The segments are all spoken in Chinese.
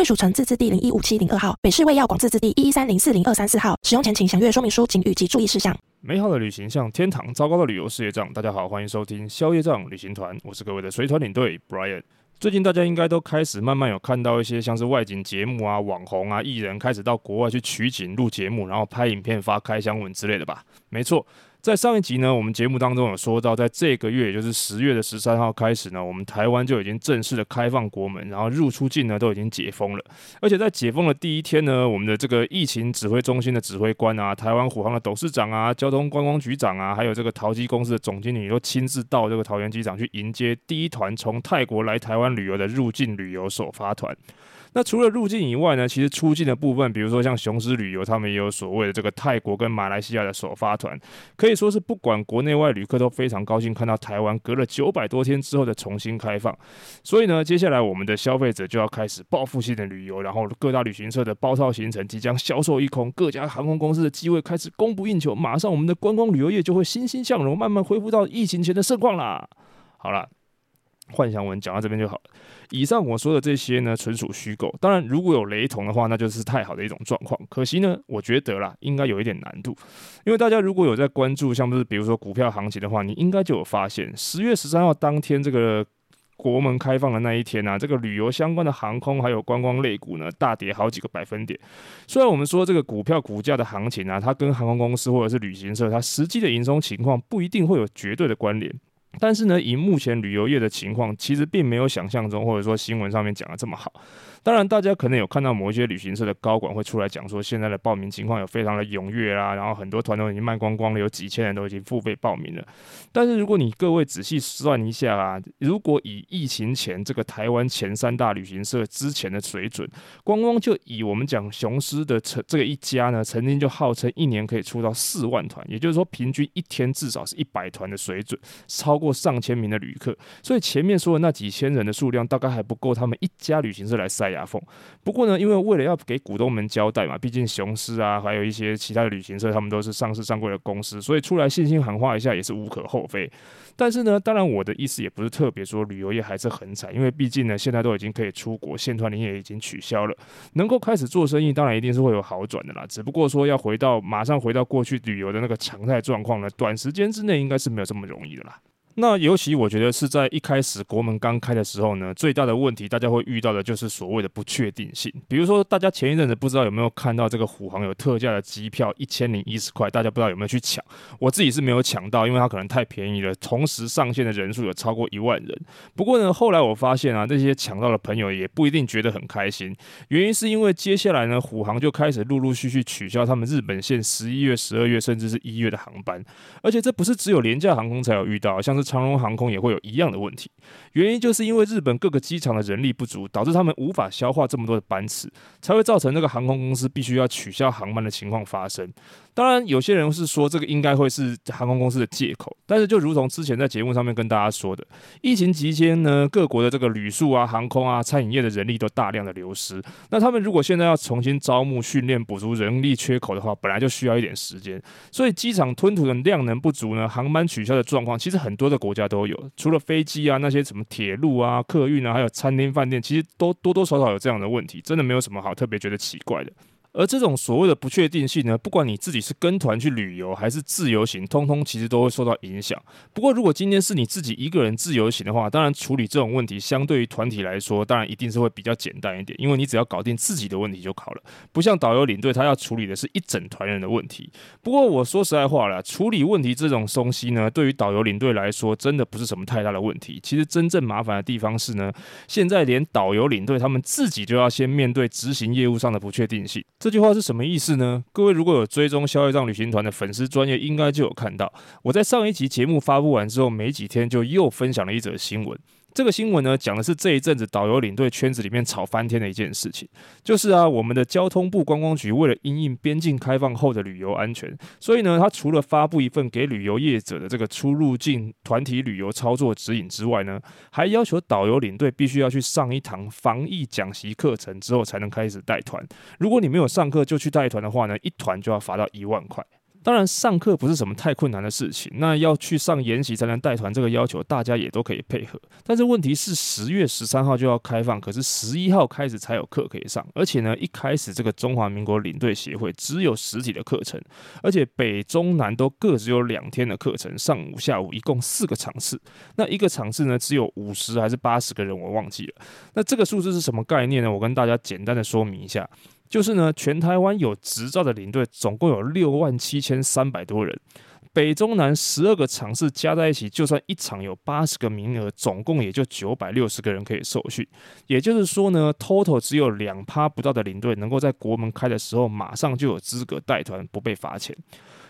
贵属城自治地零一五七零二号，北市卫药广自治地一一三零四零二三四号。使用前请详阅说明书、警语及注意事项。美好的旅行像天堂，糟糕的旅游是业障。大家好，欢迎收听消业障旅行团，我是各位的随团领队 Brian。最近大家应该都开始慢慢有看到一些像是外景节目啊、网红啊、艺人开始到国外去取景录节目，然后拍影片发开箱文之类的吧？没错。在上一集呢，我们节目当中有说到，在这个月，也就是十月的十三号开始呢，我们台湾就已经正式的开放国门，然后入出境呢都已经解封了。而且在解封的第一天呢，我们的这个疫情指挥中心的指挥官啊，台湾虎航的董事长啊，交通观光局长啊，还有这个桃机公司的总经理都亲自到这个桃园机场去迎接第一团从泰国来台湾旅游的入境旅游首发团。那除了入境以外呢，其实出境的部分，比如说像雄狮旅游，他们也有所谓的这个泰国跟马来西亚的首发团，可以说是不管国内外旅客都非常高兴看到台湾隔了九百多天之后的重新开放。所以呢，接下来我们的消费者就要开始报复性的旅游，然后各大旅行社的包套行程即将销售一空，各家航空公司的机位开始供不应求，马上我们的观光旅游业就会欣欣向荣，慢慢恢复到疫情前的盛况啦。好了。幻想文讲到这边就好了。以上我说的这些呢，纯属虚构。当然，如果有雷同的话，那就是太好的一种状况。可惜呢，我觉得啦，应该有一点难度。因为大家如果有在关注，像不是比如说股票行情的话，你应该就有发现，十月十三号当天这个国门开放的那一天啊，这个旅游相关的航空还有观光类股呢，大跌好几个百分点。虽然我们说这个股票股价的行情啊，它跟航空公司或者是旅行社它实际的营收情况不一定会有绝对的关联。但是呢，以目前旅游业的情况，其实并没有想象中或者说新闻上面讲的这么好。当然，大家可能有看到某一些旅行社的高管会出来讲说，现在的报名情况有非常的踊跃啦，然后很多团都已经卖光光了，有几千人都已经付费报名了。但是如果你各位仔细算一下啊，如果以疫情前这个台湾前三大旅行社之前的水准，光光就以我们讲雄狮的这这个一家呢，曾经就号称一年可以出到四万团，也就是说平均一天至少是一百团的水准，超过上千名的旅客。所以前面说的那几千人的数量，大概还不够他们一家旅行社来塞。牙缝。不过呢，因为为了要给股东们交代嘛，毕竟雄狮啊，还有一些其他的旅行社，他们都是上市上柜的公司，所以出来信心喊话一下也是无可厚非。但是呢，当然我的意思也不是特别说旅游业还是很惨，因为毕竟呢，现在都已经可以出国，线团营业已经取消了，能够开始做生意，当然一定是会有好转的啦。只不过说要回到马上回到过去旅游的那个常态状况呢，短时间之内应该是没有这么容易的啦。那尤其我觉得是在一开始国门刚开的时候呢，最大的问题大家会遇到的就是所谓的不确定性。比如说，大家前一阵子不知道有没有看到这个虎航有特价的机票一千零一十块，大家不知道有没有去抢？我自己是没有抢到，因为它可能太便宜了，同时上线的人数有超过一万人。不过呢，后来我发现啊，那些抢到的朋友也不一定觉得很开心，原因是因为接下来呢，虎航就开始陆陆续续取消他们日本线十一月、十二月甚至是一月的航班，而且这不是只有廉价航空才有遇到，像长荣航空也会有一样的问题，原因就是因为日本各个机场的人力不足，导致他们无法消化这么多的班次，才会造成那个航空公司必须要取消航班的情况发生。当然，有些人是说这个应该会是航空公司的借口，但是就如同之前在节目上面跟大家说的，疫情期间呢，各国的这个旅宿啊、航空啊、餐饮业的人力都大量的流失。那他们如果现在要重新招募、训练、补足人力缺口的话，本来就需要一点时间。所以机场吞吐的量能不足呢，航班取消的状况，其实很多的国家都有。除了飞机啊，那些什么铁路啊、客运啊，还有餐厅饭店，其实都多多少少有这样的问题，真的没有什么好特别觉得奇怪的。而这种所谓的不确定性呢，不管你自己是跟团去旅游还是自由行，通通其实都会受到影响。不过，如果今天是你自己一个人自由行的话，当然处理这种问题，相对于团体来说，当然一定是会比较简单一点，因为你只要搞定自己的问题就好了。不像导游领队，他要处理的是一整团人的问题。不过，我说实在话啦，处理问题这种东西呢，对于导游领队来说，真的不是什么太大的问题。其实真正麻烦的地方是呢，现在连导游领队他们自己就要先面对执行业务上的不确定性。这句话是什么意思呢？各位如果有追踪消费账旅行团的粉丝专业，应该就有看到，我在上一集节目发布完之后没几天，就又分享了一则新闻。这个新闻呢，讲的是这一阵子导游领队圈子里面吵翻天的一件事情，就是啊，我们的交通部观光局为了因应边境开放后的旅游安全，所以呢，他除了发布一份给旅游业者的这个出入境团体旅游操作指引之外呢，还要求导游领队必须要去上一堂防疫讲习课程之后才能开始带团。如果你没有上课就去带团的话呢，一团就要罚到一万块。当然，上课不是什么太困难的事情。那要去上研习才能带团，这个要求大家也都可以配合。但是问题是，十月十三号就要开放，可是十一号开始才有课可以上。而且呢，一开始这个中华民国领队协会只有实体的课程，而且北中南都各只有两天的课程，上午下午一共四个场次。那一个场次呢，只有五十还是八十个人，我忘记了。那这个数字是什么概念呢？我跟大家简单的说明一下。就是呢，全台湾有执照的领队总共有六万七千三百多人，北中南十二个场次加在一起，就算一场有八十个名额，总共也就九百六十个人可以受训。也就是说呢，total 只有两趴不到的领队能够在国门开的时候马上就有资格带团，不被罚钱。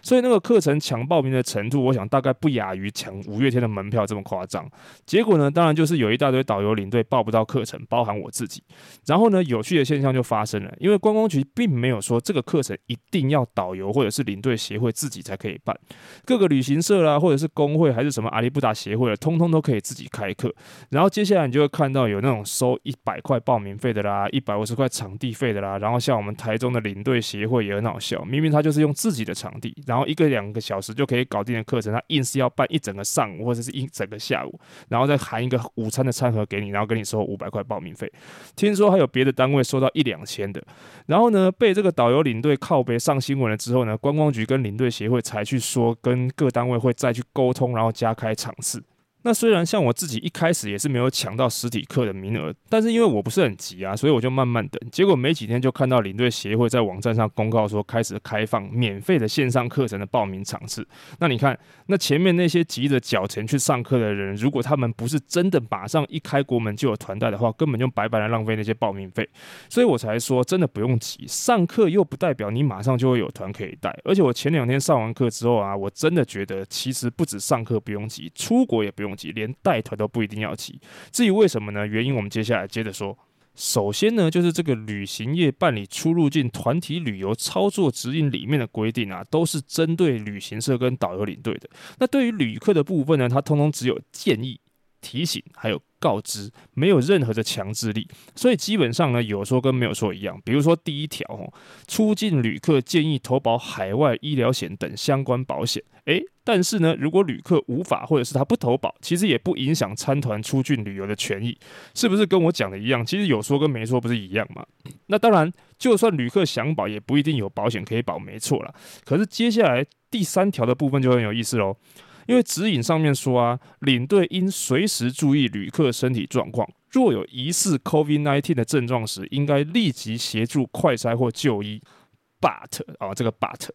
所以那个课程抢报名的程度，我想大概不亚于抢五月天的门票这么夸张。结果呢，当然就是有一大堆导游领队报不到课程，包含我自己。然后呢，有趣的现象就发生了，因为观光局并没有说这个课程一定要导游或者是领队协会自己才可以办，各个旅行社啦，或者是工会还是什么阿里不达协会的，通通都可以自己开课。然后接下来你就会看到有那种收一百块报名费的啦，一百五十块场地费的啦。然后像我们台中的领队协会也很好笑，明明他就是用自己的场地。然后一个两个小时就可以搞定的课程，他硬是要办一整个上午或者是一整个下午，然后再含一个午餐的餐盒给你，然后跟你收五百块报名费。听说还有别的单位收到一两千的。然后呢，被这个导游领队靠北上新闻了之后呢，观光局跟领队协会才去说跟各单位会再去沟通，然后加开场次。那虽然像我自己一开始也是没有抢到实体课的名额，但是因为我不是很急啊，所以我就慢慢等。结果没几天就看到领队协会在网站上公告说开始开放免费的线上课程的报名场次。那你看，那前面那些急着缴钱去上课的人，如果他们不是真的马上一开国门就有团带的话，根本就白白的浪费那些报名费。所以我才说，真的不用急，上课又不代表你马上就会有团可以带。而且我前两天上完课之后啊，我真的觉得其实不止上课不用急，出国也不用连带团都不一定要骑。至于为什么呢？原因我们接下来接着说。首先呢，就是这个旅行业办理出入境团体旅游操作指引里面的规定啊，都是针对旅行社跟导游领队的。那对于旅客的部分呢，它通通只有建议、提醒，还有。告知没有任何的强制力，所以基本上呢，有说跟没有说一样。比如说第一条哦，出境旅客建议投保海外医疗险等相关保险。诶，但是呢，如果旅客无法或者是他不投保，其实也不影响参团出境旅游的权益，是不是跟我讲的一样？其实有说跟没说不是一样吗？那当然，就算旅客想保，也不一定有保险可以保，没错啦。可是接下来第三条的部分就很有意思喽。因为指引上面说啊，领队应随时注意旅客身体状况，若有疑似 COVID-19 的症状时，应该立即协助快筛或就医。But 啊，这个 But。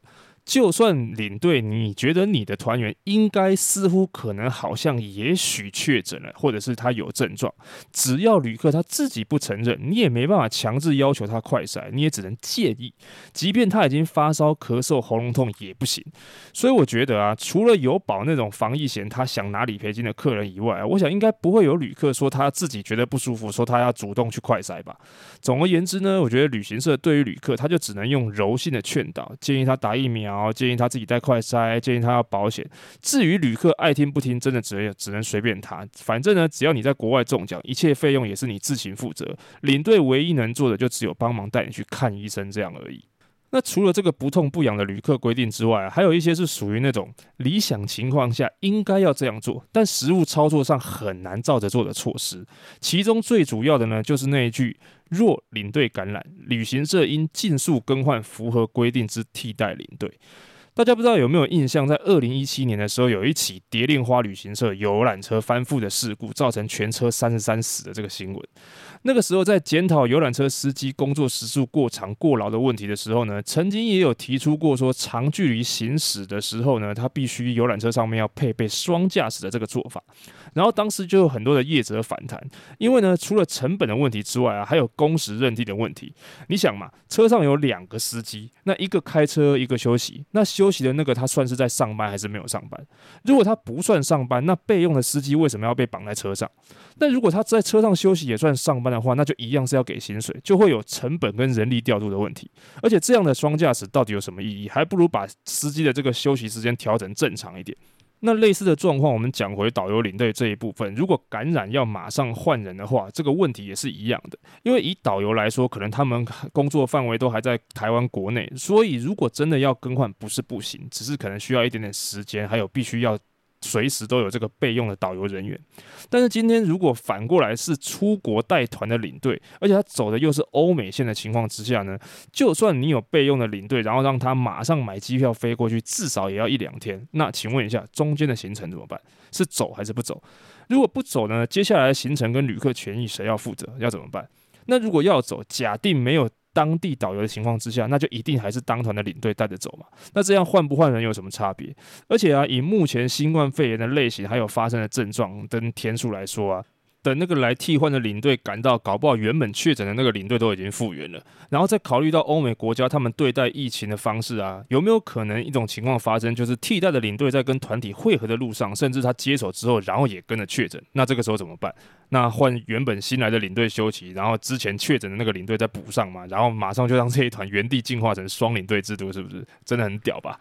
就算领队，你觉得你的团员应该似乎可能好像也许确诊了，或者是他有症状，只要旅客他自己不承认，你也没办法强制要求他快筛，你也只能建议，即便他已经发烧、咳嗽、喉咙痛也不行。所以我觉得啊，除了有保那种防疫险，他想拿理赔金的客人以外，我想应该不会有旅客说他自己觉得不舒服，说他要主动去快筛吧。总而言之呢，我觉得旅行社对于旅客，他就只能用柔性的劝导，建议他打疫苗。然后建议他自己带快筛，建议他要保险。至于旅客爱听不听，真的只能只能随便他。反正呢，只要你在国外中奖，一切费用也是你自行负责。领队唯一能做的就只有帮忙带你去看医生这样而已。那除了这个不痛不痒的旅客规定之外，还有一些是属于那种理想情况下应该要这样做，但实务操作上很难照着做的措施。其中最主要的呢，就是那一句。若领队感染，旅行社应尽速更换符合规定之替代领队。大家不知道有没有印象，在二零一七年的时候，有一起蝶恋花旅行社游览车翻覆的事故，造成全车三十三死的这个新闻。那个时候在检讨游览车司机工作时数过长过劳的问题的时候呢，曾经也有提出过说，长距离行驶的时候呢，他必须游览车上面要配备双驾驶的这个做法。然后当时就有很多的业者反弹，因为呢，除了成本的问题之外啊，还有工时认定的问题。你想嘛，车上有两个司机，那一个开车，一个休息，那休息的那个他算是在上班还是没有上班？如果他不算上班，那备用的司机为什么要被绑在车上？但如果他在车上休息也算上班的话，那就一样是要给薪水，就会有成本跟人力调度的问题。而且这样的双驾驶到底有什么意义？还不如把司机的这个休息时间调整正常一点。那类似的状况，我们讲回导游领队这一部分，如果感染要马上换人的话，这个问题也是一样的。因为以导游来说，可能他们工作范围都还在台湾国内，所以如果真的要更换，不是不行，只是可能需要一点点时间，还有必须要。随时都有这个备用的导游人员，但是今天如果反过来是出国带团的领队，而且他走的又是欧美线的情况之下呢，就算你有备用的领队，然后让他马上买机票飞过去，至少也要一两天。那请问一下，中间的行程怎么办？是走还是不走？如果不走呢？接下来的行程跟旅客权益谁要负责？要怎么办？那如果要走，假定没有。当地导游的情况之下，那就一定还是当团的领队带着走嘛。那这样换不换人有什么差别？而且啊，以目前新冠肺炎的类型还有发生的症状跟天数来说啊。等那个来替换的领队赶到，搞不好原本确诊的那个领队都已经复原了。然后再考虑到欧美国家他们对待疫情的方式啊，有没有可能一种情况发生，就是替代的领队在跟团体会合的路上，甚至他接手之后，然后也跟着确诊？那这个时候怎么办？那换原本新来的领队休息，然后之前确诊的那个领队再补上嘛？然后马上就让这一团原地进化成双领队制度，是不是真的很屌吧？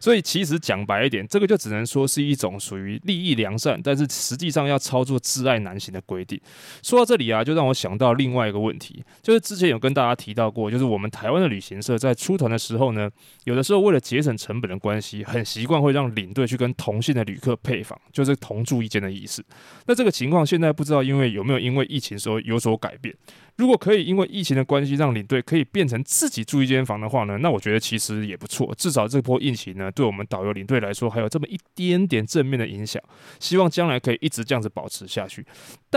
所以其实讲白一点，这个就只能说是一种属于利益良善，但是实际上要操作窒碍难行的规定。说到这里啊，就让我想到另外一个问题，就是之前有跟大家提到过，就是我们台湾的旅行社在出团的时候呢，有的时候为了节省成本的关系，很习惯会让领队去跟同性的旅客配房，就是同住一间的意思。那这个情况现在不知道因为有没有因为疫情时候有所改变。如果可以因为疫情的关系让领队可以变成自己住一间房的话呢，那我觉得其实也不错。至少这波疫情呢，对我们导游领队来说还有这么一点点正面的影响。希望将来可以一直这样子保持下去。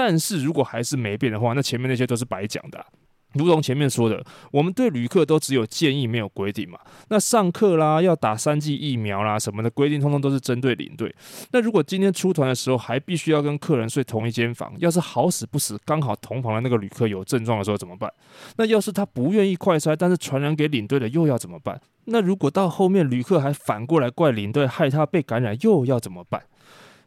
但是如果还是没变的话，那前面那些都是白讲的。如同前面说的，我们对旅客都只有建议，没有规定嘛。那上课啦，要打三剂疫苗啦，什么的规定，通通都是针对领队。那如果今天出团的时候还必须要跟客人睡同一间房，要是好死不死刚好同房的那个旅客有症状的时候怎么办？那要是他不愿意快筛，但是传染给领队的又要怎么办？那如果到后面旅客还反过来怪领队害他被感染，又要怎么办？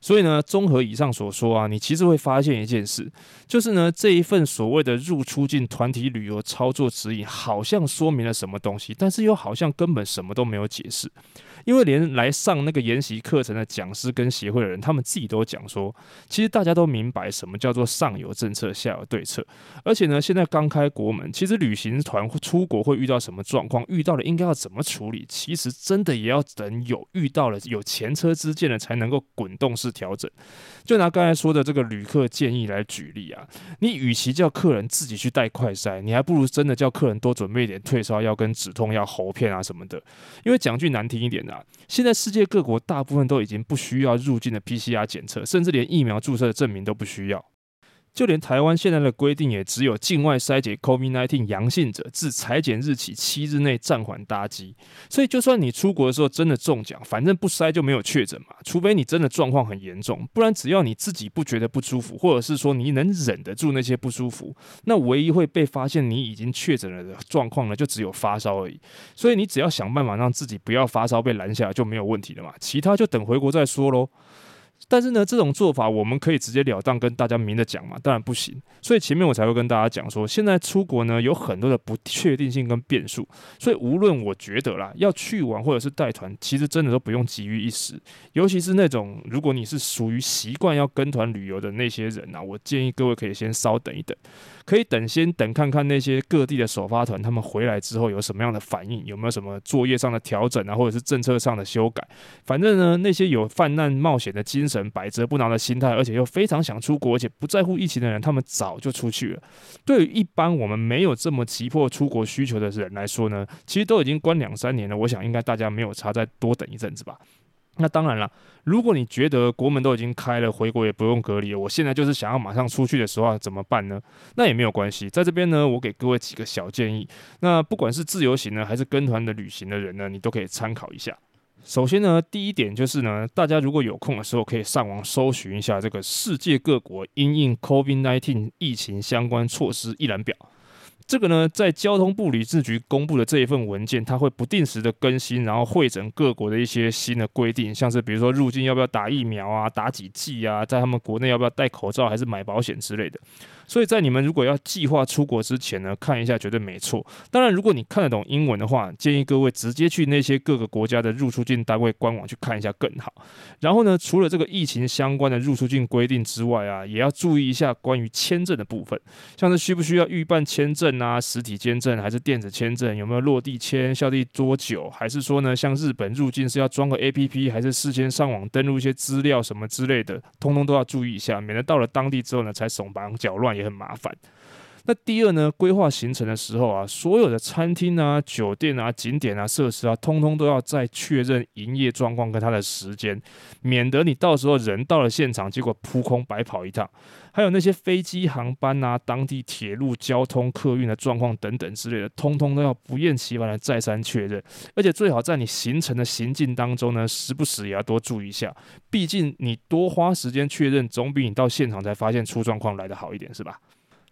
所以呢，综合以上所说啊，你其实会发现一件事，就是呢，这一份所谓的入出境团体旅游操作指引，好像说明了什么东西，但是又好像根本什么都没有解释。因为连来上那个研习课程的讲师跟协会的人，他们自己都讲说，其实大家都明白什么叫做上有政策，下有对策。而且呢，现在刚开国门，其实旅行团出国会遇到什么状况，遇到了应该要怎么处理，其实真的也要等有遇到了有前车之鉴了，才能够滚动式调整。就拿刚才说的这个旅客建议来举例啊，你与其叫客人自己去带快筛，你还不如真的叫客人多准备一点退烧药跟止痛药、喉片啊什么的。因为讲句难听一点的啊，现在世界各国大部分都已经不需要入境的 PCR 检测，甚至连疫苗注射的证明都不需要。就连台湾现在的规定也只有境外筛检 COVID-19 阳性者，自采检日起七日内暂缓搭机。所以，就算你出国的时候真的中奖，反正不筛就没有确诊嘛。除非你真的状况很严重，不然只要你自己不觉得不舒服，或者是说你能忍得住那些不舒服，那唯一会被发现你已经确诊了的状况呢，就只有发烧而已。所以你只要想办法让自己不要发烧被拦下来就没有问题了嘛。其他就等回国再说喽。但是呢，这种做法我们可以直截了当跟大家明着讲嘛？当然不行。所以前面我才会跟大家讲说，现在出国呢有很多的不确定性跟变数。所以无论我觉得啦，要去玩或者是带团，其实真的都不用急于一时。尤其是那种如果你是属于习惯要跟团旅游的那些人啊，我建议各位可以先稍等一等。可以等，先等看看那些各地的首发团，他们回来之后有什么样的反应，有没有什么作业上的调整啊，或者是政策上的修改。反正呢，那些有泛滥冒险的精神、百折不挠的心态，而且又非常想出国，而且不在乎疫情的人，他们早就出去了。对于一般我们没有这么急迫出国需求的人来说呢，其实都已经关两三年了。我想应该大家没有差，再多等一阵子吧。那当然了，如果你觉得国门都已经开了，回国也不用隔离了，我现在就是想要马上出去的时候，怎么办呢？那也没有关系，在这边呢，我给各位几个小建议。那不管是自由行呢，还是跟团的旅行的人呢，你都可以参考一下。首先呢，第一点就是呢，大家如果有空的时候，可以上网搜寻一下这个世界各国因应 COVID-19 疫情相关措施一览表。这个呢，在交通部旅事局公布的这一份文件，它会不定时的更新，然后汇整各国的一些新的规定，像是比如说入境要不要打疫苗啊，打几剂啊，在他们国内要不要戴口罩，还是买保险之类的。所以在你们如果要计划出国之前呢，看一下绝对没错。当然，如果你看得懂英文的话，建议各位直接去那些各个国家的入出境单位官网去看一下更好。然后呢，除了这个疫情相关的入出境规定之外啊，也要注意一下关于签证的部分，像是需不需要预办签证啊，实体签证还是电子签证，有没有落地签，效力多久，还是说呢，像日本入境是要装个 APP，还是事先上网登录一些资料什么之类的，通通都要注意一下，免得到了当地之后呢，才手忙脚乱。也很麻烦。那第二呢，规划行程的时候啊，所有的餐厅啊、酒店啊、景点啊、设施啊，通通都要再确认营业状况跟它的时间，免得你到时候人到了现场，结果扑空白跑一趟。还有那些飞机航班啊、当地铁路交通、客运的状况等等之类的，通通都要不厌其烦的再三确认。而且最好在你行程的行进当中呢，时不时也要多注意一下。毕竟你多花时间确认，总比你到现场才发现出状况来的好一点，是吧？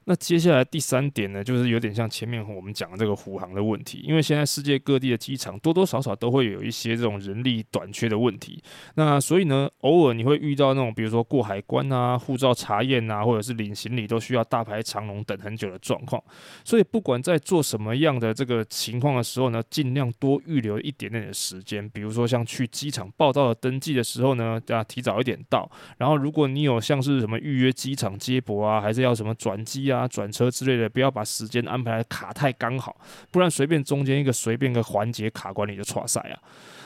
那接下来第三点呢，就是有点像前面我们讲的这个虎航的问题，因为现在世界各地的机场多多少少都会有一些这种人力短缺的问题。那所以呢，偶尔你会遇到那种，比如说过海关啊、护照查验啊，或者是领行李都需要大排长龙等很久的状况。所以不管在做什么样的这个情况的时候呢，尽量多预留一点点的时间，比如说像去机场报到的登记的时候呢，要提早一点到。然后如果你有像是什么预约机场接驳啊，还是要什么转机啊。啊，转车之类的，不要把时间安排卡太刚好，不然随便中间一个随便个环节卡关你就剉赛啊。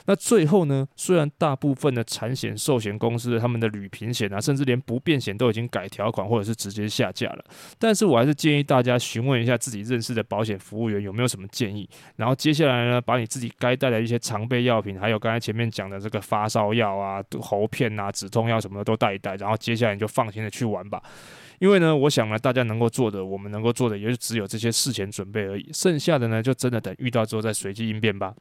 那最后呢，虽然大部分的产险寿险公司的他们的旅平险啊，甚至连不便险都已经改条款或者是直接下架了，但是我还是建议大家询问一下自己认识的保险服务员有没有什么建议。然后接下来呢，把你自己该带的一些常备药品，还有刚才前面讲的这个发烧药啊、喉片啊、止痛药什么的都带一带。然后接下来你就放心的去玩吧。因为呢，我想呢，大家能够做的，我们能够做的，也就只有这些事前准备而已。剩下的呢，就真的等遇到之后再随机应变吧。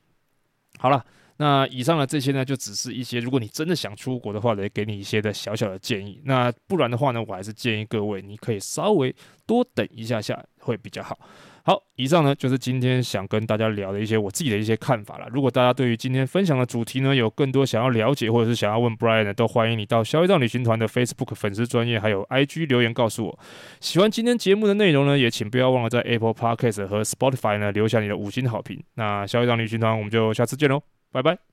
好了，那以上的这些呢，就只是一些如果你真的想出国的话，来给你一些的小小的建议。那不然的话呢，我还是建议各位，你可以稍微多等一下下，会比较好。好，以上呢就是今天想跟大家聊的一些我自己的一些看法了。如果大家对于今天分享的主题呢，有更多想要了解或者是想要问 Brian 的，都欢迎你到消费账旅行团的 Facebook 粉丝专业还有 IG 留言告诉我。喜欢今天节目的内容呢，也请不要忘了在 Apple Podcast 和 Spotify 呢留下你的五星好评。那消费账旅行团，我们就下次见喽，拜拜。